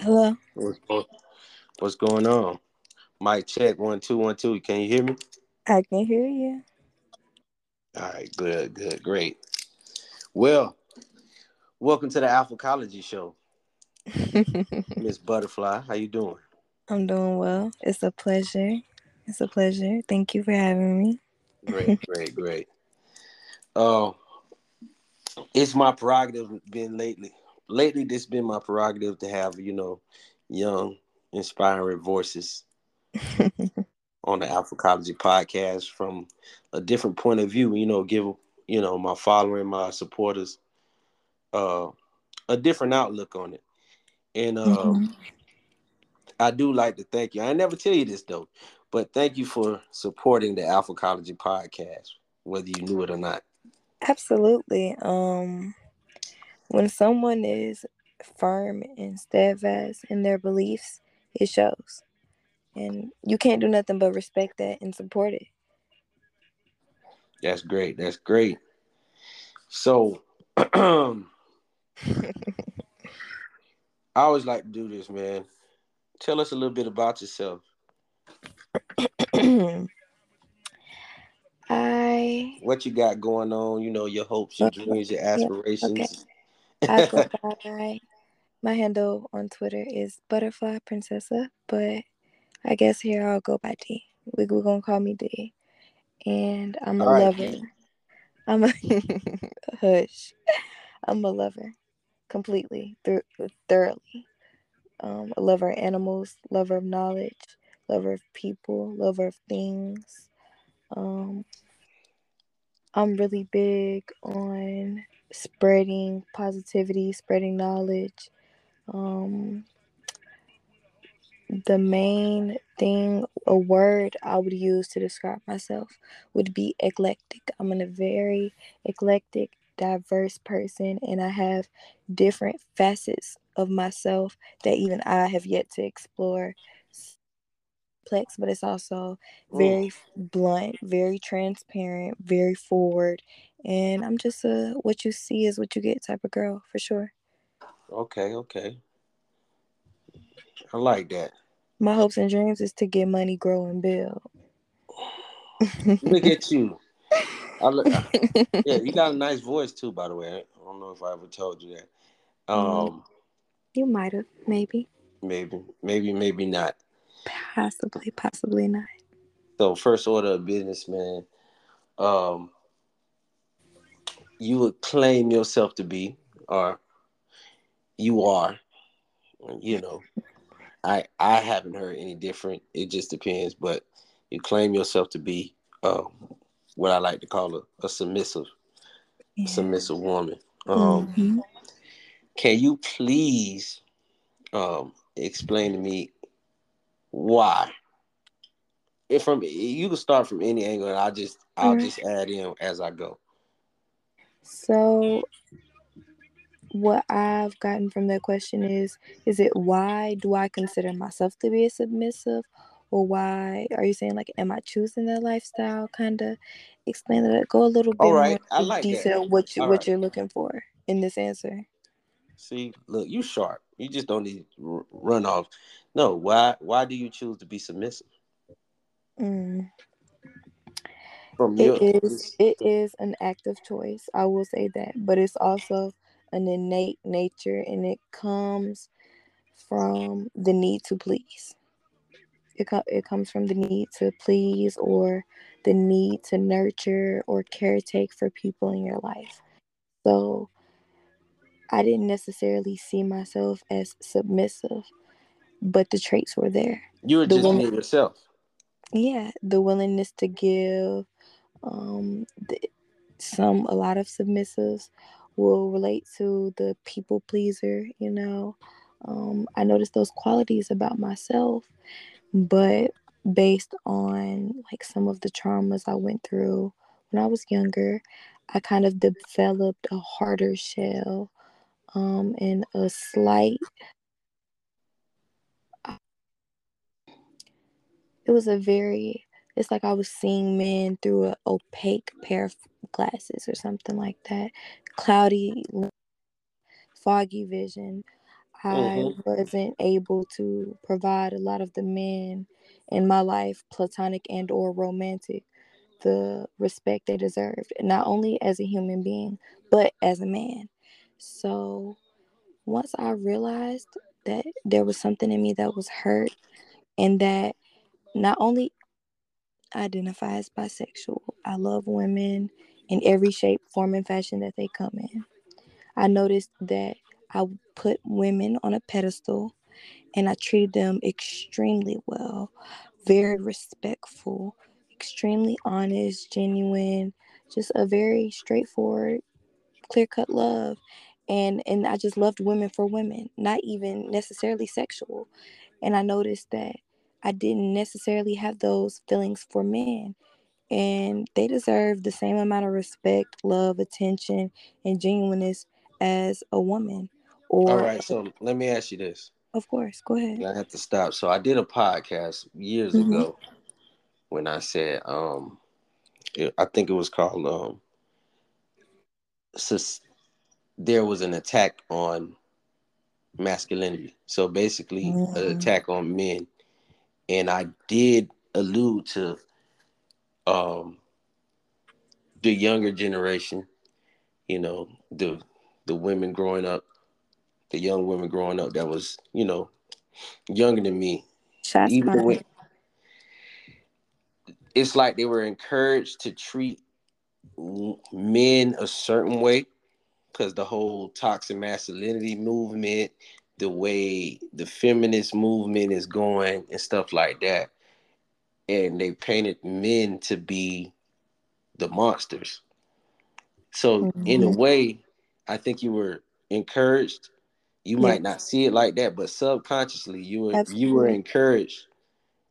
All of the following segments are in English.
Hello. What's, what's going on? Mic check one two one two. Can you hear me? I can hear you. All right, good, good, great. Well, welcome to the Alpha Alphacology Show, Miss Butterfly. How you doing? I'm doing well. It's a pleasure. It's a pleasure. Thank you for having me. Great, great, great. Uh, it's my prerogative been lately. Lately, this been my prerogative to have you know young, inspiring voices on the Alphacology podcast from a different point of view. You know, give you know my following, my supporters, uh, a different outlook on it. And uh, mm-hmm. I do like to thank you. I never tell you this though, but thank you for supporting the Alphacology podcast, whether you knew it or not. Absolutely. Um, when someone is firm and steadfast in their beliefs, it shows. And you can't do nothing but respect that and support it. That's great. That's great. So I always like to do this, man. Tell us a little bit about yourself. I what you got going on, you know, your hopes, your uh, dreams, your aspirations. Okay. I go by my handle on Twitter is butterfly princessa, but I guess here I'll go by D. We, we're gonna call me D. And I'm a All lover. Right. I'm a hush. I'm a lover completely, th- thoroughly. Um, a lover of animals, lover of knowledge, lover of people, lover of things. Um, I'm really big on spreading positivity, spreading knowledge. Um, the main thing, a word I would use to describe myself would be eclectic. I'm a very eclectic, diverse person, and I have different facets of myself that even I have yet to explore complex, but it's also very blunt, very transparent, very forward. And I'm just a what you see is what you get type of girl for sure. Okay, okay. I like that. My hopes and dreams is to get money, grow, and build. Look at you. I look, yeah, you got a nice voice too, by the way. I don't know if I ever told you that. Mm-hmm. Um, you might have, maybe. Maybe, maybe, maybe not. Possibly, possibly not. So first order of business, man. Um, you would claim yourself to be, or you are. You know, I I haven't heard any different. It just depends, but you claim yourself to be uh, what I like to call a, a submissive, yeah. submissive woman. Um, mm-hmm. Can you please um, explain to me why? If from you can start from any angle, and I just I'll mm-hmm. just add in as I go. So, what I've gotten from that question is: Is it why do I consider myself to be a submissive, or why are you saying like, am I choosing that lifestyle? Kind of explain that. Go a little bit more I like detail that. what you All what right. you're looking for in this answer. See, look, you sharp. You just don't need run off. No, why why do you choose to be submissive? Mm. From your, it is it is an active choice. I will say that, but it's also an innate nature, and it comes from the need to please. It co- it comes from the need to please, or the need to nurture or caretake for people in your life. So I didn't necessarily see myself as submissive, but the traits were there. You were the just being yourself. Yeah, the willingness to give. Um, the, some a lot of submissives will relate to the people pleaser. You know, um, I noticed those qualities about myself, but based on like some of the traumas I went through when I was younger, I kind of developed a harder shell um, and a slight. It was a very. It's like I was seeing men through an opaque pair of glasses or something like that. Cloudy, foggy vision. I mm-hmm. wasn't able to provide a lot of the men in my life, platonic and or romantic, the respect they deserved, not only as a human being, but as a man. So once I realized that there was something in me that was hurt and that not only identify as bisexual, I love women in every shape, form, and fashion that they come in. I noticed that I put women on a pedestal and I treated them extremely well, very respectful, extremely honest, genuine, just a very straightforward, clear cut love. And and I just loved women for women, not even necessarily sexual. And I noticed that I didn't necessarily have those feelings for men. And they deserve the same amount of respect, love, attention, and genuineness as a woman. Or all right, so let me ask you this. Of course, go ahead. I have to stop. So I did a podcast years mm-hmm. ago when I said, um, it, I think it was called, um, sus- there was an attack on masculinity. So basically, mm-hmm. an attack on men, and I did allude to um, the younger generation. You know, the the women growing up, the young women growing up that was, you know, younger than me. Shots Even when, it's like they were encouraged to treat men a certain way because the whole toxic masculinity movement, the way the feminist movement is going and stuff like that. And they painted men to be the monsters. So mm-hmm. in a mm-hmm. way, I think you were encouraged. You yeah. might not see it like that, but subconsciously you were you were encouraged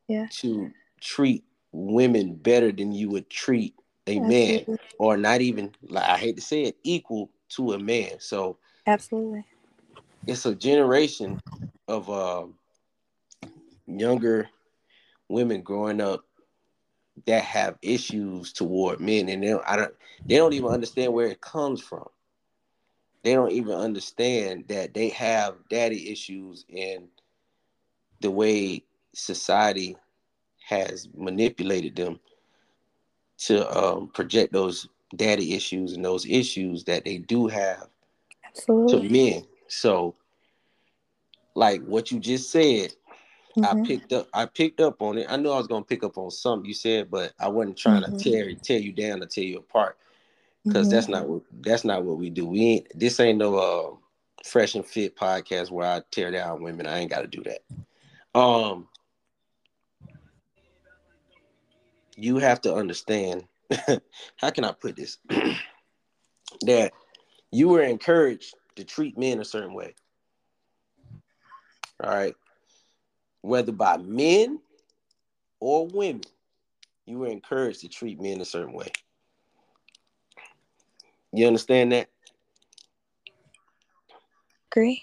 yeah. to treat women better than you would treat a Absolutely. man, or not even like I hate to say it, equal to a man. So Absolutely, it's a generation of uh, younger women growing up that have issues toward men, and they don't, I don't they don't even understand where it comes from they don't even understand that they have daddy issues and the way society has manipulated them to um, project those daddy issues and those issues that they do have Absolutely. to men. So, like what you just said, mm-hmm. I picked up. I picked up on it. I knew I was gonna pick up on something you said, but I wasn't trying mm-hmm. to tear tear you down or tear you apart because mm-hmm. that's not what that's not what we do. We ain't this ain't no uh, fresh and fit podcast where I tear down women. I ain't got to do that. Um, you have to understand. how can I put this? that you were encouraged to treat men a certain way. All right, whether by men or women, you were encouraged to treat men a certain way. You understand that? Agree.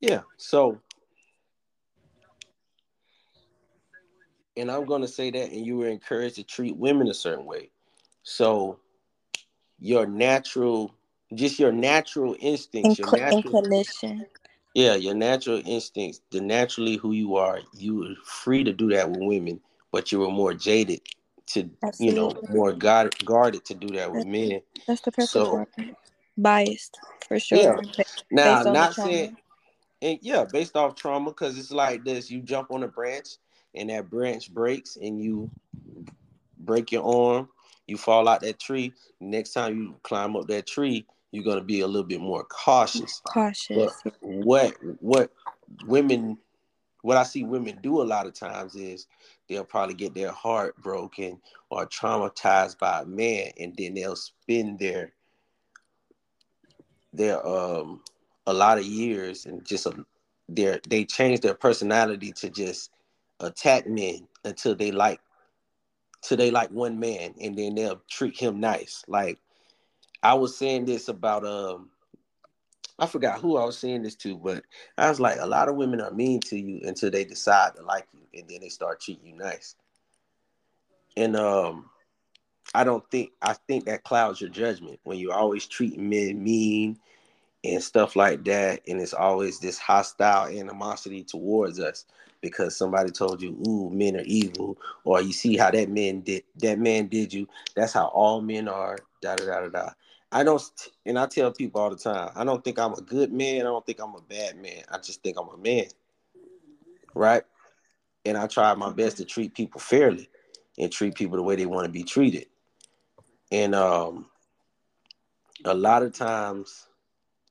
Yeah. So, and I'm going to say that, and you were encouraged to treat women a certain way. So, your natural, just your natural instincts, Incl- your natural inclination. Yeah, your natural instincts, the naturally who you are, you were free to do that with women, but you were more jaded to Absolutely. you know more guard, guarded to do that with men. That's the perfect so, word. Biased for sure. Yeah. Now, not saying, and yeah, based off trauma, because it's like this: you jump on a branch, and that branch breaks, and you break your arm. You fall out that tree. Next time you climb up that tree, you're gonna be a little bit more cautious. Cautious. But what what women what I see women do a lot of times is they'll probably get their heart broken or traumatized by a man, and then they'll spend their their um a lot of years and just a, their they change their personality to just attack men until they like till they like one man, and then they'll treat him nice. Like I was saying this about um I forgot who I was saying this to, but I was like, a lot of women are mean to you until they decide to like you, and then they start treating you nice. And um, I don't think I think that clouds your judgment when you're always treating men mean, and stuff like that. And it's always this hostile animosity towards us because somebody told you, "Ooh, men are evil," or you see how that man did that man did you. That's how all men are. Da da da da da. I don't, and I tell people all the time, I don't think I'm a good man. I don't think I'm a bad man. I just think I'm a man, right? And I try my best to treat people fairly and treat people the way they want to be treated. And um, a lot of times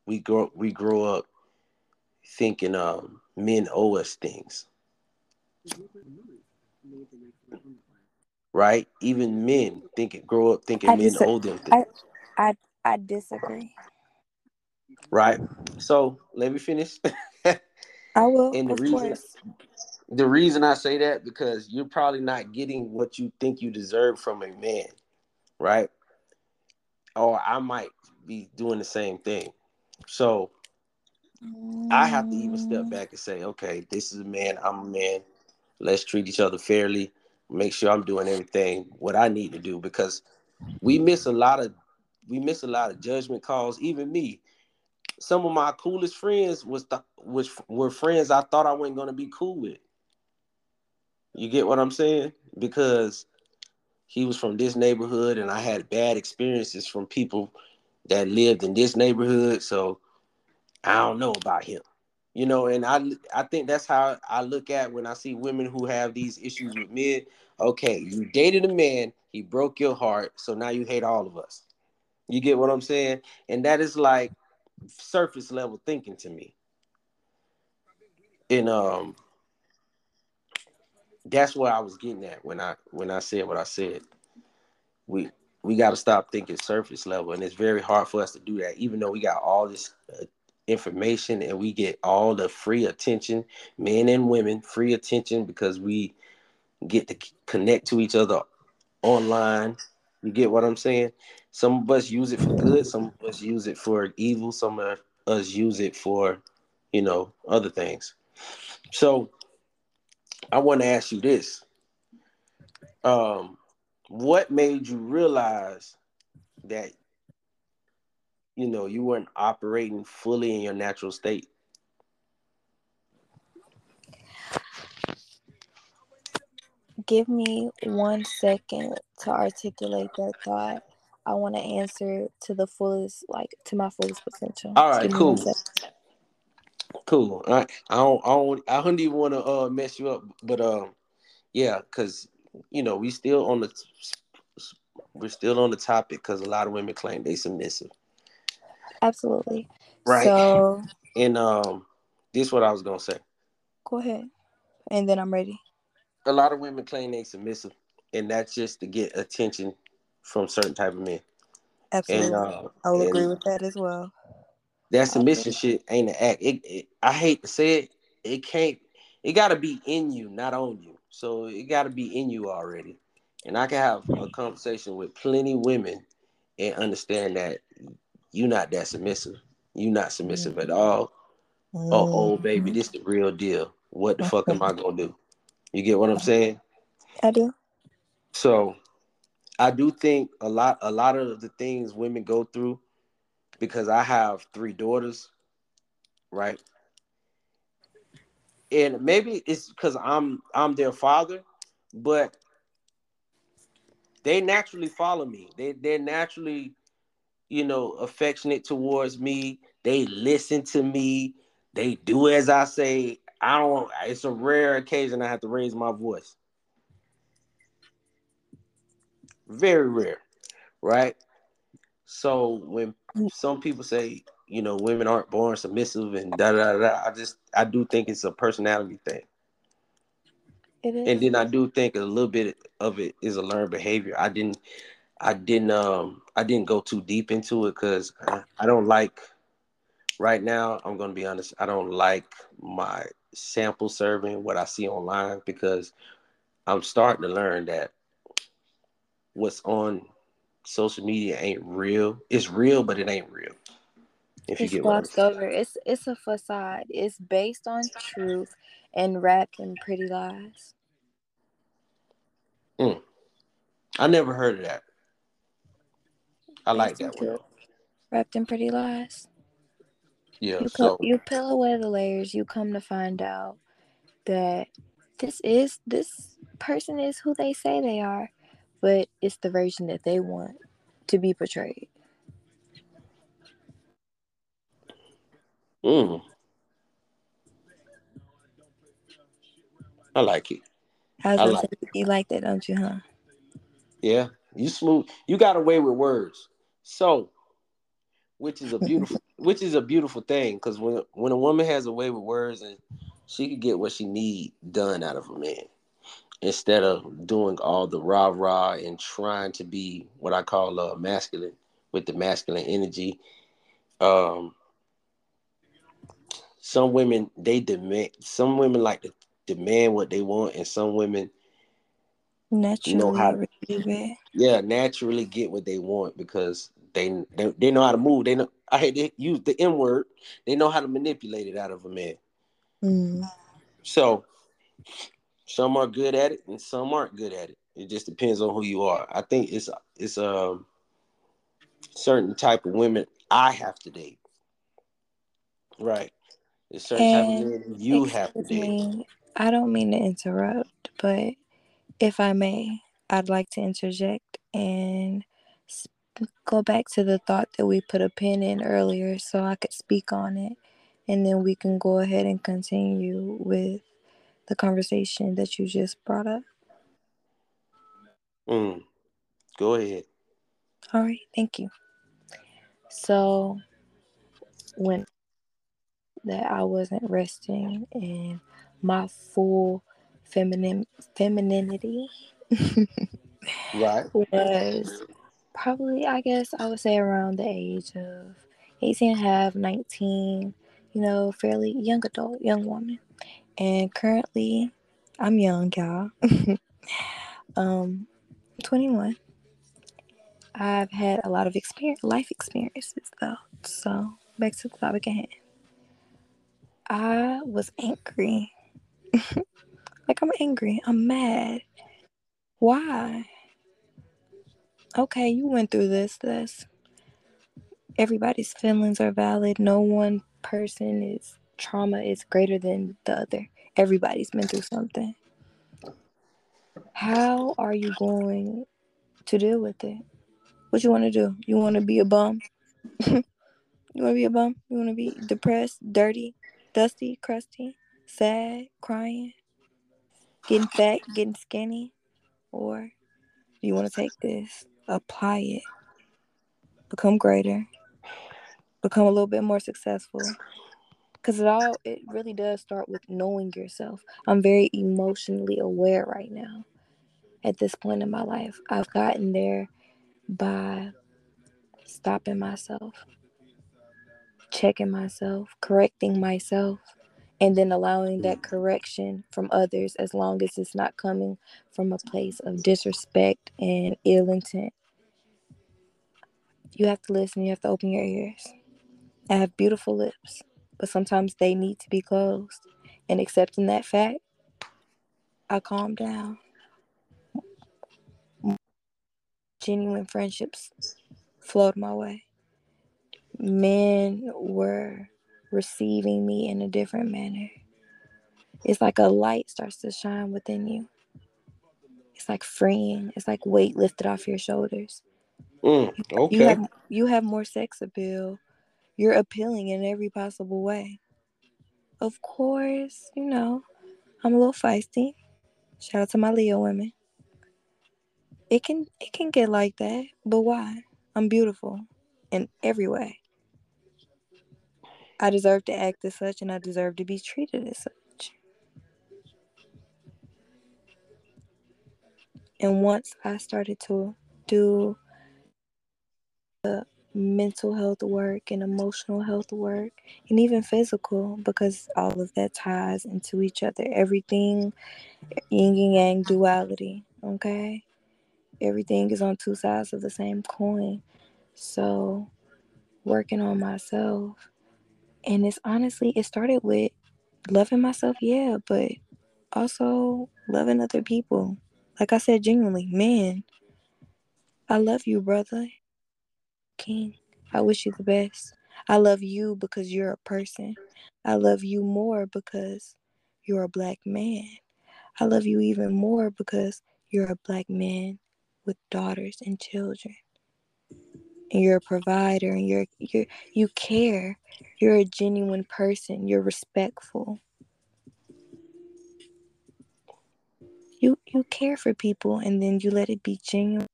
we grow we grow up thinking um, men owe us things. Right? Even men thinking grow up thinking I men owe them things. I, I I disagree. Right. So let me finish. I will. And the reason course. the reason I say that because you're probably not getting what you think you deserve from a man, right? Or I might be doing the same thing. So I have to even step mm. back and say, okay, this is a man, I'm a man. Let's treat each other fairly. Make sure I'm doing everything what I need to do because we miss a lot of we miss a lot of judgment calls. Even me, some of my coolest friends was th- which were friends I thought I wasn't gonna be cool with. You get what I'm saying? Because he was from this neighborhood and I had bad experiences from people that lived in this neighborhood. So I don't know about him. You know, and I I think that's how I look at when I see women who have these issues with men. Okay, you dated a man, he broke your heart, so now you hate all of us. You get what I'm saying? And that is like surface level thinking to me. And um that's where I was getting at when I when I said what I said. We we got to stop thinking surface level, and it's very hard for us to do that. Even though we got all this uh, information and we get all the free attention, men and women, free attention because we get to connect to each other online. You get what I'm saying? Some of us use it for good, some of us use it for evil, some of us use it for, you know, other things. So I want to ask you this. Um, what made you realize that you know you weren't operating fully in your natural state? Give me one second to articulate that thought. I want to answer to the fullest, like to my fullest potential. All right, cool. Cool. I, I don't, I don't, I don't even want to uh, mess you up, but um, yeah, because you know we still on the we're still on the topic because a lot of women claim they submissive. Absolutely. Right. So and um this is what I was gonna say. Go ahead. And then I'm ready. A lot of women claim they submissive, and that's just to get attention from certain type of men. Absolutely. And, uh, I'll agree with that as well. That submission shit ain't an act. It, it, I hate to say it, it can't it gotta be in you, not on you. So it gotta be in you already. And I can have a conversation with plenty women and understand that you're not that submissive. You're not submissive mm-hmm. at all. Mm-hmm. Oh, oh, baby, this the real deal. What the fuck am I gonna do? You get what I'm saying? I do. So, I do think a lot, a lot of the things women go through, because I have three daughters, right? And maybe it's because I'm I'm their father, but they naturally follow me. They they're naturally, you know, affectionate towards me. They listen to me. They do as I say. I don't. It's a rare occasion I have to raise my voice. Very rare, right? So when some people say, you know, women aren't born submissive and da da da, I just I do think it's a personality thing. It is. And then I do think a little bit of it is a learned behavior. I didn't, I didn't, um, I didn't go too deep into it because I, I don't like. Right now, I'm gonna be honest. I don't like my sample serving what I see online because I'm starting to learn that what's on social media ain't real. It's real, but it ain't real. If it's you get glossed over. It's it's a facade. It's based on truth and wrapped in pretty lies. Mm. I never heard of that. I like that one. Wrapped in pretty lies. Yeah. You, so you peel away the layers, you come to find out that this is this person is who they say they are, but it's the version that they want to be portrayed. Mm. I like it. I I like say, you like that, don't you, huh? Yeah, you smooth. You got away with words. So, which is a beautiful, which is a beautiful thing, because when when a woman has a way with words and she could get what she need done out of a man, instead of doing all the rah rah and trying to be what I call uh, masculine with the masculine energy. Um, some women they demand. Some women like to demand what they want, and some women naturally know how to it. Yeah, naturally get what they want because they they, they know how to move. They know I hate to use the N word. They know how to manipulate it out of a man. Mm. So some are good at it and some aren't good at it. It just depends on who you are. I think it's it's a um, certain type of women I have to date. Right. There's certain and type of men you have to date. Me, I don't mean to interrupt, but if I may, I'd like to interject and go back to the thought that we put a pin in earlier so I could speak on it. And then we can go ahead and continue with the conversation that you just brought up. Mm. Go ahead. All right. Thank you. So, when that I wasn't resting in my full feminine femininity right was probably I guess I would say around the age of 18 and a half, 19, you know, fairly young adult, young woman. And currently I'm young, y'all. um 21. I've had a lot of experience life experiences though. So back to the topic at hand. I was angry. like I'm angry. I'm mad. Why? Okay, you went through this. This. Everybody's feelings are valid. No one person is trauma is greater than the other. Everybody's been through something. How are you going to deal with it? What you want to do? You want to be a bum? you want to be a bum? You want to be depressed, dirty, dusty, crusty, sad, crying, getting fat, getting skinny? Or do you want to take this, apply it, become greater, become a little bit more successful? Because it all, it really does start with knowing yourself. I'm very emotionally aware right now at this point in my life. I've gotten there by stopping myself, checking myself, correcting myself, and then allowing that correction from others as long as it's not coming from a place of disrespect and ill intent. You have to listen, you have to open your ears. I have beautiful lips, but sometimes they need to be closed. And accepting that fact, I calm down. Genuine friendships flowed my way. Men were receiving me in a different manner. It's like a light starts to shine within you. It's like freeing. It's like weight lifted off your shoulders. Mm, okay. You have you have more sex appeal. You're appealing in every possible way. Of course, you know, I'm a little feisty. Shout out to my Leo women. It can it can get like that, but why? I'm beautiful in every way. I deserve to act as such and I deserve to be treated as such. And once I started to do the mental health work and emotional health work and even physical because all of that ties into each other. Everything yin and yang duality, okay? Everything is on two sides of the same coin. So working on myself and it's honestly, it started with loving myself, yeah, but also loving other people. Like I said, genuinely, man, I love you, brother. King, I wish you the best. I love you because you're a person. I love you more because you're a black man. I love you even more because you're a black man with daughters and children. And you're a provider and you're you're you care. You're a genuine person. You're respectful. You you care for people and then you let it be genuine.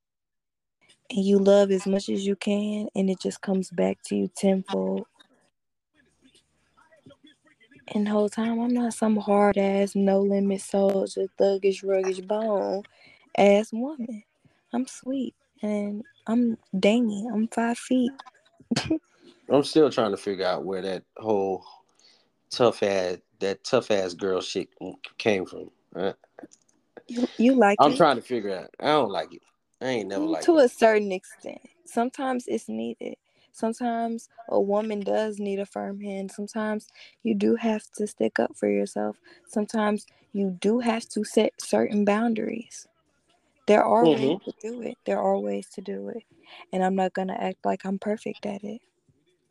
And you love as much as you can and it just comes back to you tenfold. And the whole time, I'm not some hard ass, no limit soldier, thuggish, ruggish bone ass woman. I'm sweet and I'm dangy. I'm five feet. I'm still trying to figure out where that whole tough ass, that tough ass girl shit came from. Uh, you, you like I'm it? trying to figure out. I don't like it. I ain't never like to it. a certain extent. Sometimes it's needed. Sometimes a woman does need a firm hand. Sometimes you do have to stick up for yourself. Sometimes you do have to set certain boundaries. There are Mhm. ways to do it. There are ways to do it. And I'm not going to act like I'm perfect at it.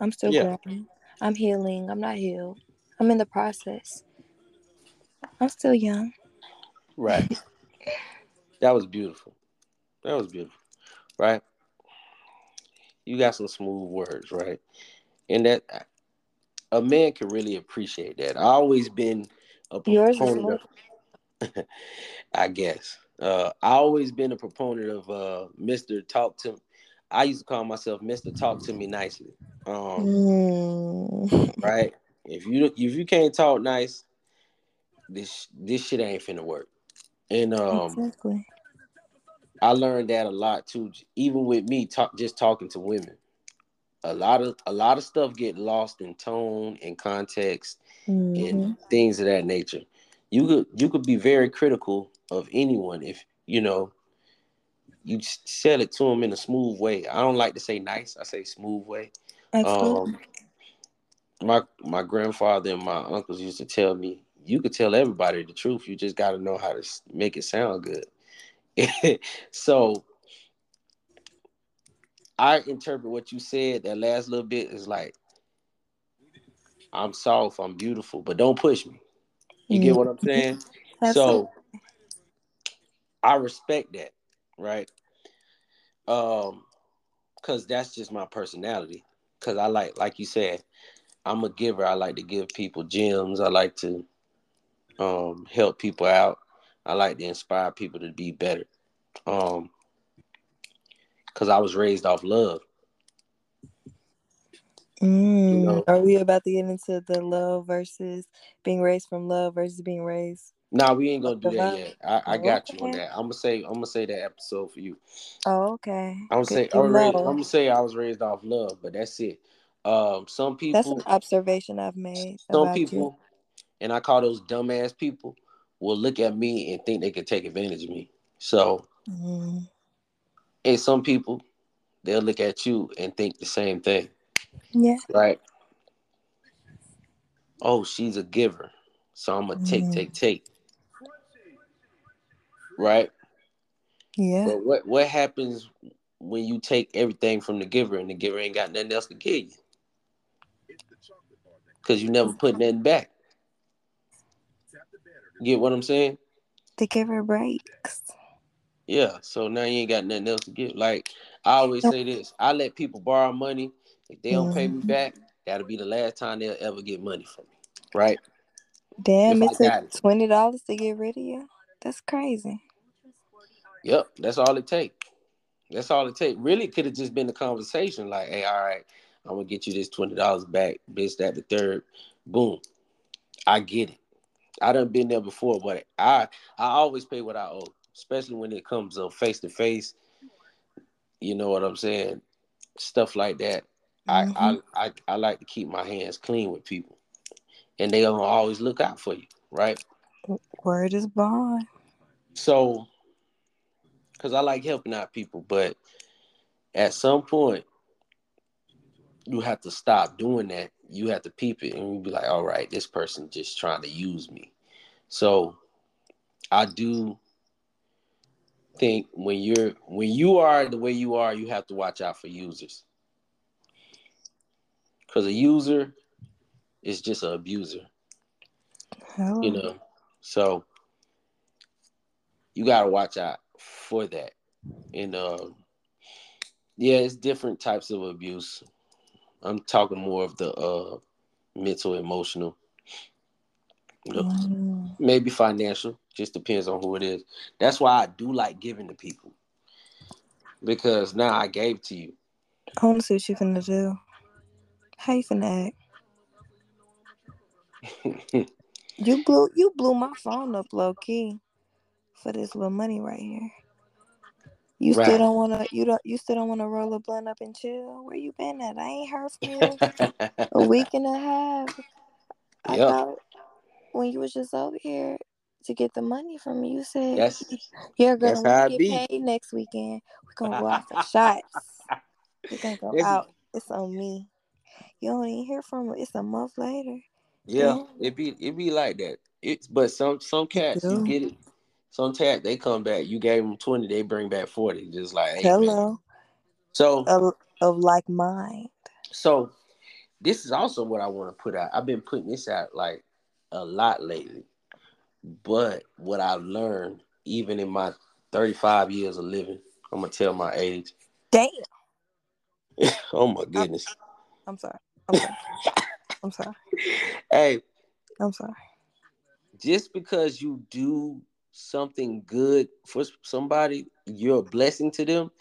I'm still Yeah. growing. I'm healing. I'm not healed. I'm in the process. I'm still young. Right. that was beautiful. That was beautiful. Right. You got some smooth words, right? And that a man can really appreciate that. I always been a proponent of, I guess. Uh, I always been a proponent of uh, Mr. Talk to. I used to call myself Mr. Talk to Me nicely. Um, Mm. right? If you if you can't talk nice, this this shit ain't finna work. And um, Exactly. I learned that a lot too. Even with me, talk just talking to women, a lot of a lot of stuff get lost in tone and context Mhm. and things of that nature. You could you could be very critical of anyone if you know you s- sell it to them in a smooth way. I don't like to say nice. I say smooth way. Absolutely. Um, my my grandfather and my uncles used to tell me, you could tell everybody the truth. You just got to know how to make it sound good. so I interpret what you said that last little bit is like, I'm soft, I'm beautiful, but don't push me. You get what I'm saying? So I respect that, right? Um, cause that's just my personality. Cause I like, like you said, I'm a giver. I like to give people gems. I like to um help people out. I like to inspire people to be better. Um, cause I was raised off love. Mm. You know? Are we about to get into the love versus being raised from love versus being raised? Nah, we ain't gonna do that Love. yet. I, I got you on that. I'm gonna say I'm gonna say that episode for you. Oh, okay. I'm gonna say I was raised. I'm gonna say I was raised off love, but that's it. Um, some people. That's an observation I've made some about you. people, and I call those dumbass people, will look at me and think they can take advantage of me. So, Mm. and some people, they'll look at you and think the same thing, Yeah. right? Oh, she's a giver, so I'm gonna take, Mm. take, take, right? Yeah. But what what happens when you take everything from the giver and the giver ain't got nothing else to give you? Because you never put nothing back. Get what I'm saying? To give her breaks. Yeah. So now you ain't got nothing else to give. Like I always say this: I let people borrow money. If they don't pay me Mhm. back, that'll be the last time they'll ever get money from me. Right? Damn, If it I took it. twenty dollars to get rid of you. That's crazy. Yep. That's all it take. That's all it take. Really could have just been a conversation. Like, hey, all right, I'm gonna get you this twenty dollars back. bitch." that, the third. Boom. I get it. I done been there before, but I I always pay what I owe, especially when it comes to face to face. You know what I'm saying? Stuff like that. I, Mhm. I I I like to keep my hands clean with people, and they gonna always look out for you, right? Word is bond. So, because I like helping out people, but at some point you have to stop doing that. You have to peep it and you be like, all right, this person just trying to use me. So I do think when you're when you are the way you are, you have to watch out for users. Because a user is just an abuser. Oh. You know, so you gotta watch out for that. And uh, yeah, it's different types of abuse. I'm talking more of the uh, mental, emotional, Mm. maybe financial. Just depends on who it is. That's why I do like giving to people because now I gave to you. I want to see what you finna do. How you finna act? You blew you blew my phone up low key for this little money right here. You still don't wanna you don't you still don't wanna roll a blunt up and chill? Where you been at? I ain't heard from you a week and a half. I Yep. thought when you was just over here to get the money from me, you said That's you're gonna that's when how you it get be. paid next weekend. We're gonna go out for shots. We're gonna go That's- out. It's on me. You don't even hear from her. It's a month later. Yeah, Damn. it be it be like that. It's but some some cats you get it. Some cat they come back. You gave them twenty, they bring back forty. Just like hey, man. Hello. So Of, of like mind. so this is also what I want to put out. I've been putting this out like a lot lately. But what I've learned, even in my 35 years of living, I'm gonna tell my age. Damn. oh my goodness. I'm sorry. I'm sorry. I'm sorry. Hey, I'm sorry. just because you do something good for somebody, you're a blessing to them.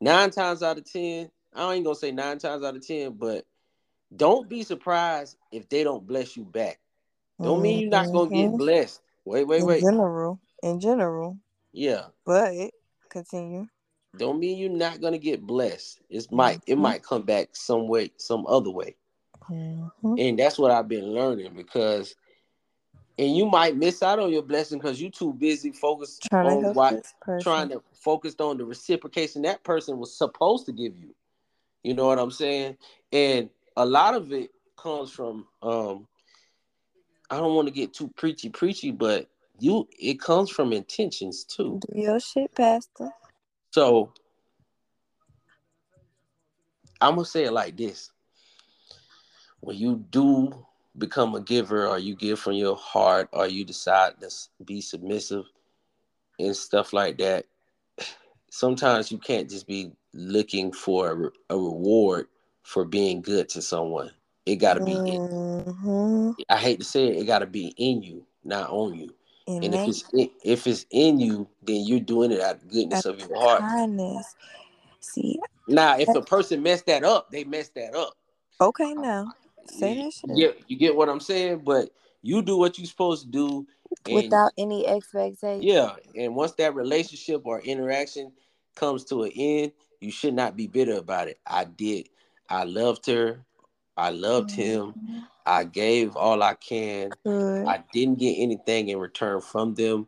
Nine times out of ten, I ain't gonna say nine times out of ten, but don't be surprised if they don't bless you back. Don't mean you're not gonna get Mhm. blessed. Wait, wait, in wait. general. In general. Yeah. But continue. Don't mean you're not gonna get blessed. It might it Mhm. might come back some way, some other way. Mhm. And that's what I've been learning because and you might miss out on your blessing because you're too busy focused Trying on what trying to focus on the reciprocation that person was supposed to give you. You know what I'm saying? And a lot of it comes from um I don't want to get too preachy preachy, but you it comes from intentions too. Do your shit, Pastor. So I'm gonna say it like this. When you do become a giver or you give from your heart or you decide to be submissive and stuff like that, sometimes you can't just be looking for a, a reward for being good to someone. It gotta be in, hmm I hate to say it, it gotta be in you, not on you. And, And if it's in, if it's in you, then you're doing it out of goodness out of your heart. kindness. See, Now, if a person messed that up, they messed that up. okay now. Say that shit. you get you get what I'm saying, but you do what you're supposed to do, and Without any expectation. yeah, and once that relationship or interaction comes to an end, you should not be bitter about it. I did, I loved her, I loved him, Mhm. I gave all I can. Good. I didn't get anything in return from them,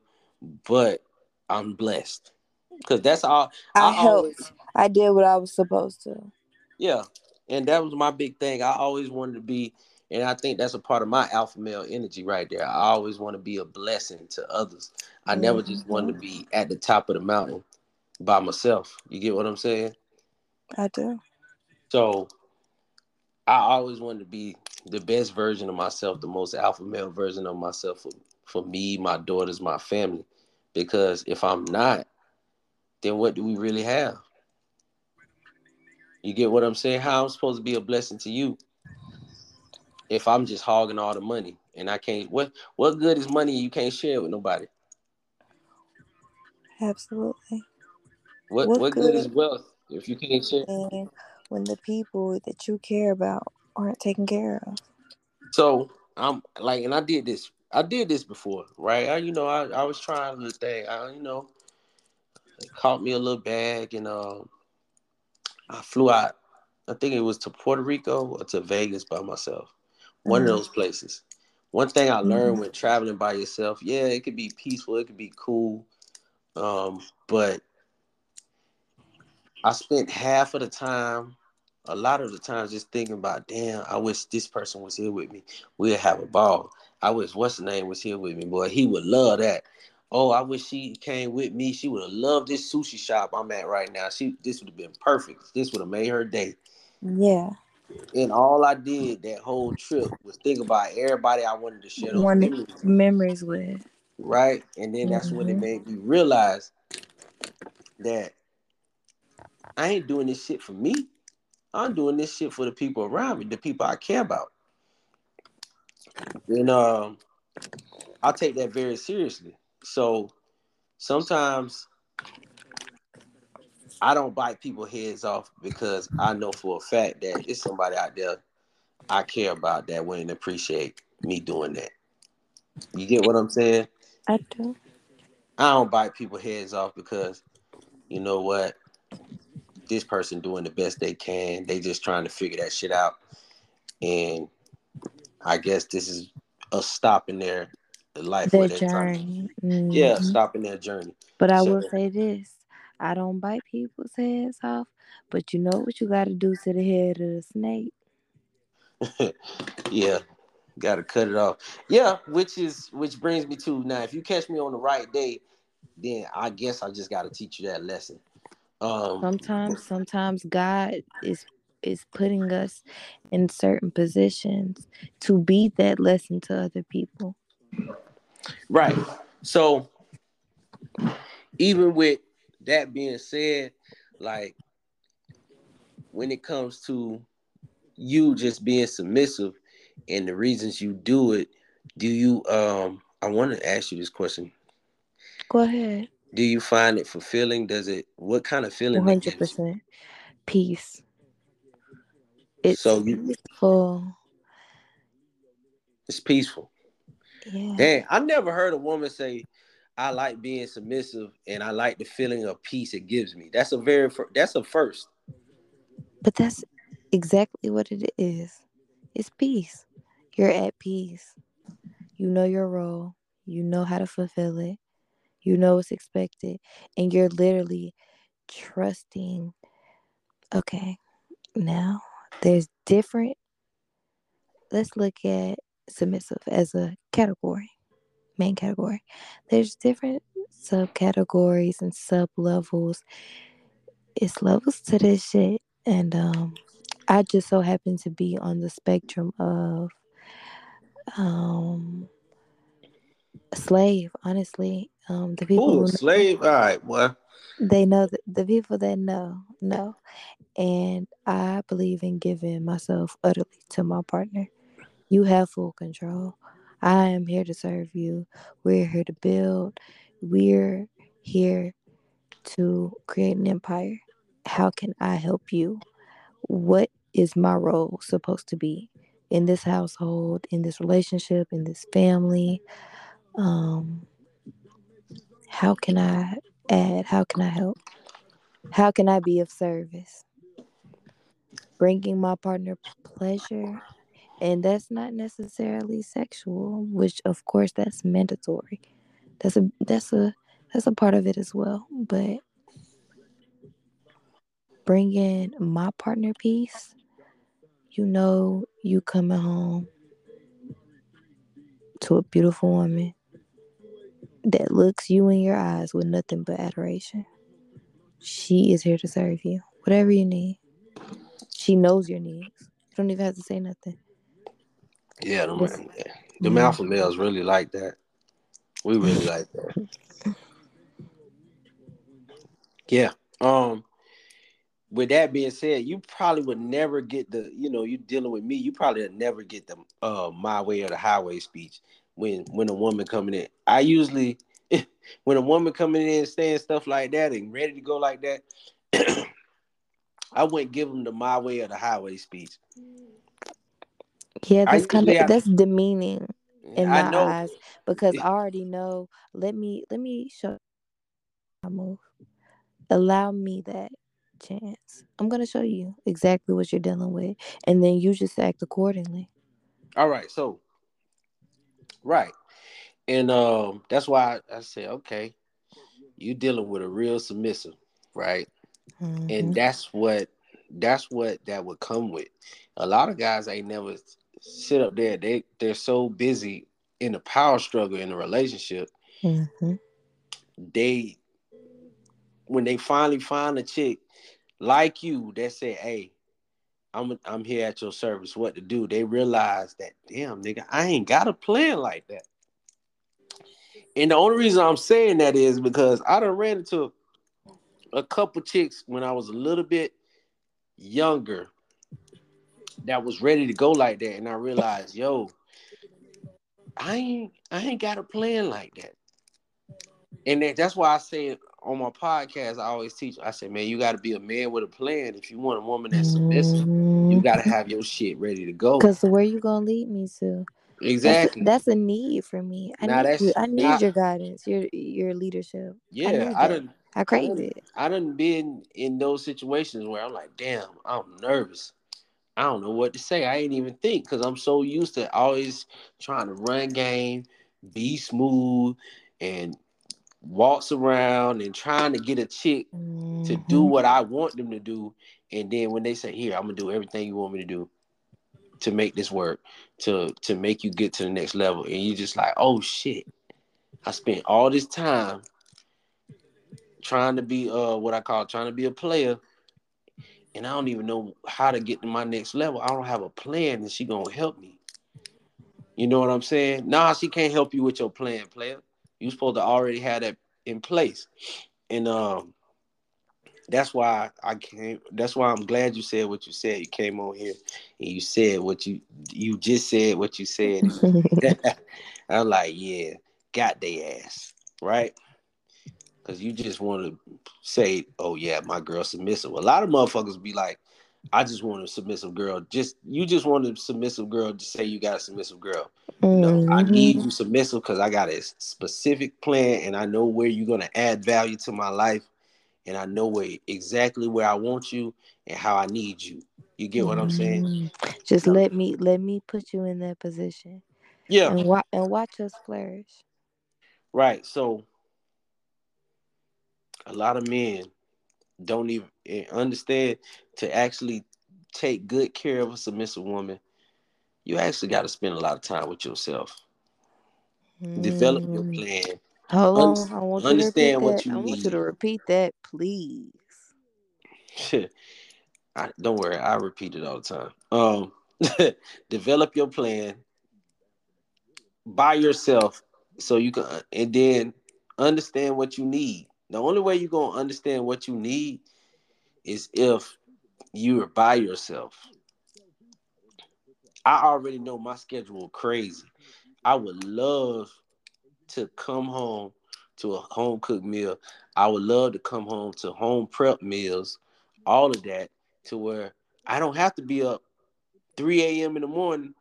but I'm blessed because that's all. I, I helped. always- I did what I was supposed to. Yeah, and that was my big thing. I always wanted to be, and I think that's a part of my alpha male energy right there. I always want to be a blessing to others. I never just wanted to mm-hmm. be at the top of the mountain by myself. You get what I'm saying? I do. So I always wanted to be the best version of myself, the most alpha male version of myself for, for me, my daughters, my family. Because if I'm not, then what do we really have? You get what I'm saying? How I'm supposed to be a blessing to you if I'm just hogging all the money and I can't what what good is money you can't share with nobody? Absolutely. What What what good good? is wealth if you can't share? When the people that you care about aren't taken care of. So I'm like, and I did this. I did this before, right? I, you know, I, I was trying the thing. I, you know, it caught me a little bag, and um, I flew out. I think it was to Puerto Rico or to Vegas by myself. One Mhm. of those places. One thing I learned Mhm. when traveling by yourself, yeah, it could be peaceful, it could be cool, um, but I spent half of the time, a lot of the time, just thinking about, damn, I wish this person was here with me. We'd have a ball. I wish what's the name was here with me, boy. He would love that. Oh, I wish she came with me. She would have loved this sushi shop I'm at right now. She this would have been perfect. This would have made her day. Yeah. And all I did that whole trip was think about everybody I wanted to share those Wanted memories with. memories with. Right. And then that's when it Mhm. made me realize that I ain't doing this shit for me. I'm doing this shit for the people around me, the people I care about. And um, I take that very seriously. So sometimes I don't bite people heads off because I know for a fact that it's somebody out there I care about that wouldn't appreciate me doing that. You get what I'm saying? I do. I don't bite people heads off because you know what? This person doing the best they can. They just trying to figure that shit out. And I guess this is a stop in their life Their where they're trying to, journey. yeah, Mhm. stop in their journey. But I So- will say this. I don't bite people's heads off, but you know what you gotta do to the head of the snake. yeah, got to cut it off. Yeah, which is which brings me to now. If you catch me on the right day, then I guess I just got to teach you that lesson. Um, Sometimes sometimes God is is putting us in certain positions to be that lesson to other people. Right. So even with that being said, like when it comes to you just being submissive and the reasons you do it, do you um I want to ask you this question. Go ahead. Do you find it fulfilling? Does it what kind of feeling hundred gives you? percent peace. It's So you peaceful. it's peaceful. Yeah. Dang, I never heard a woman say, "I like being submissive and I like the feeling of peace it gives me." That's a very fir- that's a first. But that's exactly what it is. It's peace. You're at peace. You know your role. You know how to fulfill it. You know what's expected. And you're literally trusting. Okay, now there's different. Let's look at submissive as a category, main category. There's different subcategories and sub levels. It's levels to this shit. And um I just so happen to be on the spectrum of um a slave, honestly. Um the people Ooh, who know, slave. All right, well, they know that the people that know know. And I believe in giving myself utterly to my partner. You have full control. I am here to serve you. We're here to build. We're here to create an empire. How can I help you? What is my role supposed to be in this household, in this relationship, in this family? Um, how can I add? How can I help? How can I be of service? Bringing my partner pleasure, and that's not necessarily sexual, which of course that's mandatory. That's a that's a that's a part of it as well. But bringing my partner peace, you know, you coming home to a beautiful woman that looks you in your eyes with nothing but adoration. She is here to serve you, whatever you need. She knows your needs. You don't even have to say nothing. Yeah, them, Yes. them Mhm. alpha males really like that. We really like that. Yeah. Um. With that being said, you probably would never get the, you know, you dealing with me, you probably would never get the uh my way or the highway speech when when a woman coming in. I usually when a woman coming in saying stuff like that and ready to go like that, I wouldn't give them the my way or the highway speech. Yeah, that's kind of that's demeaning in I my know eyes because I already know. Let me let me show my move. Allow me that chance. I'm gonna show you exactly what you're dealing with, and then you just act accordingly. All right, so right, and um, that's why I, I said, okay, you dealing with a real submissive, right? Mhm. And that's what that's what that would come with. A lot of guys ain't never sit up there. They they're so busy in a power struggle in a relationship. Mhm. They when they finally find a chick like you that say, "Hey, I'm I'm here at your service. What to do? They realize that damn nigga, I ain't got a plan like that. And the only reason I'm saying that is because I done ran into a couple chicks when I was a little bit younger that was ready to go like that, and I realized, yo, I ain't I ain't got a plan like that. And that's why I say on my podcast, I always teach. I say, man, you got to be a man with a plan. If you want a woman that's submissive, mm-hmm. you got to have your shit ready to go. Because where you gonna lead me to? Exactly. That's a, that's a need for me. I now need you, I need not, your guidance, your your leadership. Yeah, I, I didn't. I crave I it. I didn't been in those situations where I'm like, damn, I'm nervous. I don't know what to say. I ain't even think because I'm so used to always trying to run game, be smooth, and waltz around and trying to get a chick mm-hmm. to do what I want them to do. And then when they say, Here, I'm gonna do everything you want me to do to make this work, to to make you get to the next level. And you just like, oh shit. I spent all this time trying to be uh what I call trying to be a player. And I don't even know how to get to my next level. I don't have a plan, and she gonna help me. You know what I'm saying? Nah, she can't help you with your plan, player. You supposed to already have that in place. And um that's why I came that's why I'm glad you said what you said. You came on here and you said what you you just said what you said. I'm like, yeah, got they ass, right? Cause you just want to say, oh yeah, my girl submissive. A lot of motherfuckers be like, I just want a submissive girl. Just you just want a submissive girl to say you got a submissive girl. Mm-hmm. No, I mm-hmm. need you submissive because I got a specific plan and I know where you're gonna add value to my life, and I know where exactly where I want you and how I need you. You get what I'm saying? Mm-hmm. Just let me let me put you in that position. Yeah, and, wa- and watch us flourish. Right. So a lot of men don't even eh, understand to actually take good care of a submissive woman, you actually got to spend a lot of time with yourself. Mm. Develop your plan. Hold on, I want understand what you I need. I want you to repeat that, please. I, don't worry, I repeat it all the time. Um, develop your plan by yourself, so you can, and then understand what you need. The only way you're gonna understand what you need is if you are by yourself. I already know my schedule crazy. I would love to come home to a home cooked meal. I would love to come home to home prep meals, all of that, to where I don't have to be up 3 a.m. in the morning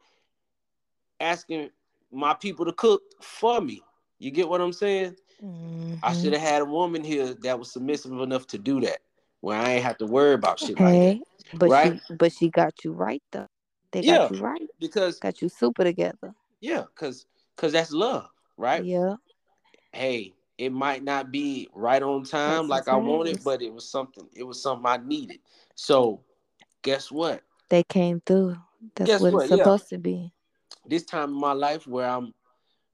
asking my people to cook for me. You get what I'm saying? Mm-hmm. I should have had a woman here that was submissive enough to do that, where I ain't have to worry about shit like that. But right? she, but she got you right though. They yeah, got you right because got you super together. Yeah, because because that's love, right? Yeah. Hey, it might not be right on time that's like I wanted, but it was something. It was something I needed. So, guess what? They came through. That's guess what, what, it's supposed yeah. to be. This time in my life, where I'm,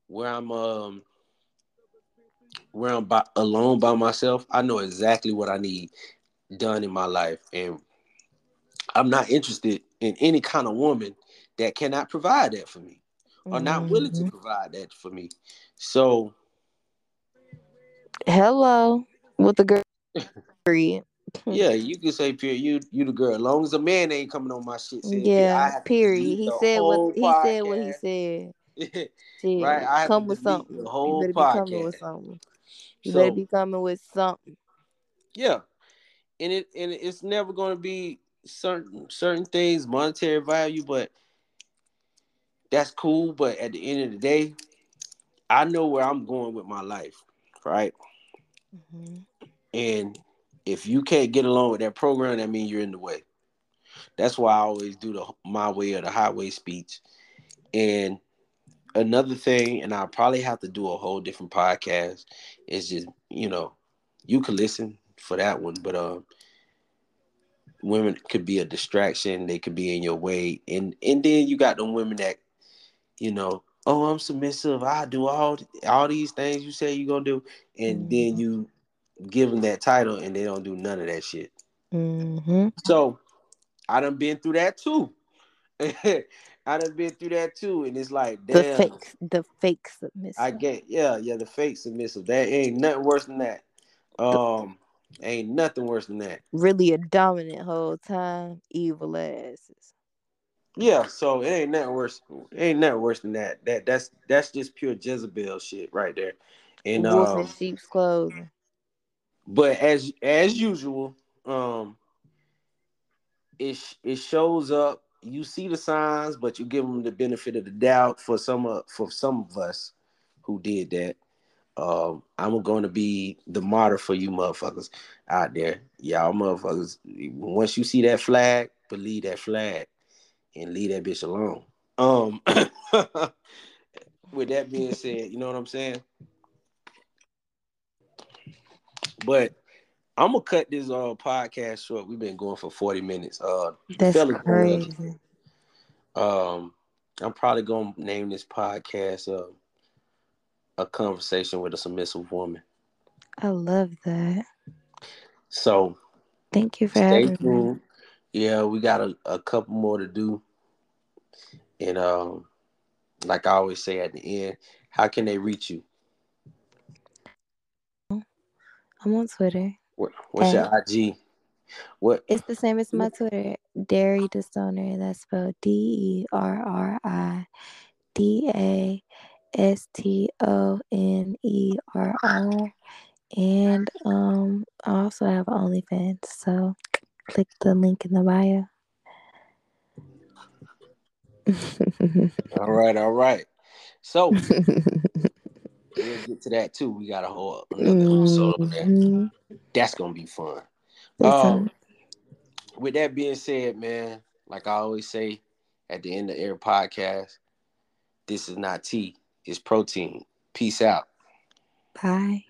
where I'm, um, where I'm by, alone by myself, I know exactly what I need done in my life, and I'm not interested in any kind of woman that cannot provide that for me, or mm-hmm. not willing to mm-hmm. provide that for me. So, hello, with the girl. Period. yeah, you can say period. You you the girl. As long as a man ain't coming on my shit. Yeah, period. He said what he podcast. said. What he said. yeah. Right, I come with something. The whole you better podcast. be coming with something. You so, better be coming with something. Yeah, and it and it's never going to be certain certain things monetary value, but that's cool. But at the end of the day, I know where I'm going with my life, right? Mm-hmm. And if you can't get along with that program, that means you're in the way. That's why I always do the my way or the highway speech. And another thing, and I'll probably have to do a whole different podcast, is just, you know, you could listen for that one, but um women could be a distraction, they could be in your way. And and then you got the women that, you know, oh, I'm submissive, I do all all these things you say you're gonna do, and mm-hmm. then you give them that title and they don't do none of that shit. Mm-hmm. So I done been through that too. I done been through that too, and it's like damn, the fake, the fake submissive. I get, yeah, yeah, the fake submissive. That ain't nothing worse than that. Um, the, ain't nothing worse than that. Really a dominant whole time, evil asses. Yeah, so it ain't nothing worse. It ain't nothing worse than that. That that's that's just pure Jezebel shit right there. And wolf um, in sheep's clothing. But as as usual, um, it it shows up. You see the signs, but you give them the benefit of the doubt. For some of for some of us who did that, um, I'm going to be the martyr for you motherfuckers out there. Y'all motherfuckers. Once you see that flag, believe that flag and leave that bitch alone. Um, with that being said, you know what I'm saying. But I'm gonna cut this uh podcast short. We've been going for 40 minutes. Uh that's crazy. Um, I'm probably gonna name this podcast uh, a conversation with a submissive woman. I love that. So thank you for having tuned. Yeah, we got a, a couple more to do. And um, like I always say at the end, how can they reach you? I'm on Twitter. What, what's your IG? What? It's the same as my Twitter, Derry Distoner. That's spelled D E R R I D A S T O N E R R. And um, I also have OnlyFans, so click the link in the bio. all right, all right. So we'll get to that too. We got a whole another episode that. Mm-hmm. That's gonna be fun. Um, with that being said, man, like I always say at the end of every podcast, this is not tea, it's protein. Peace out. Bye.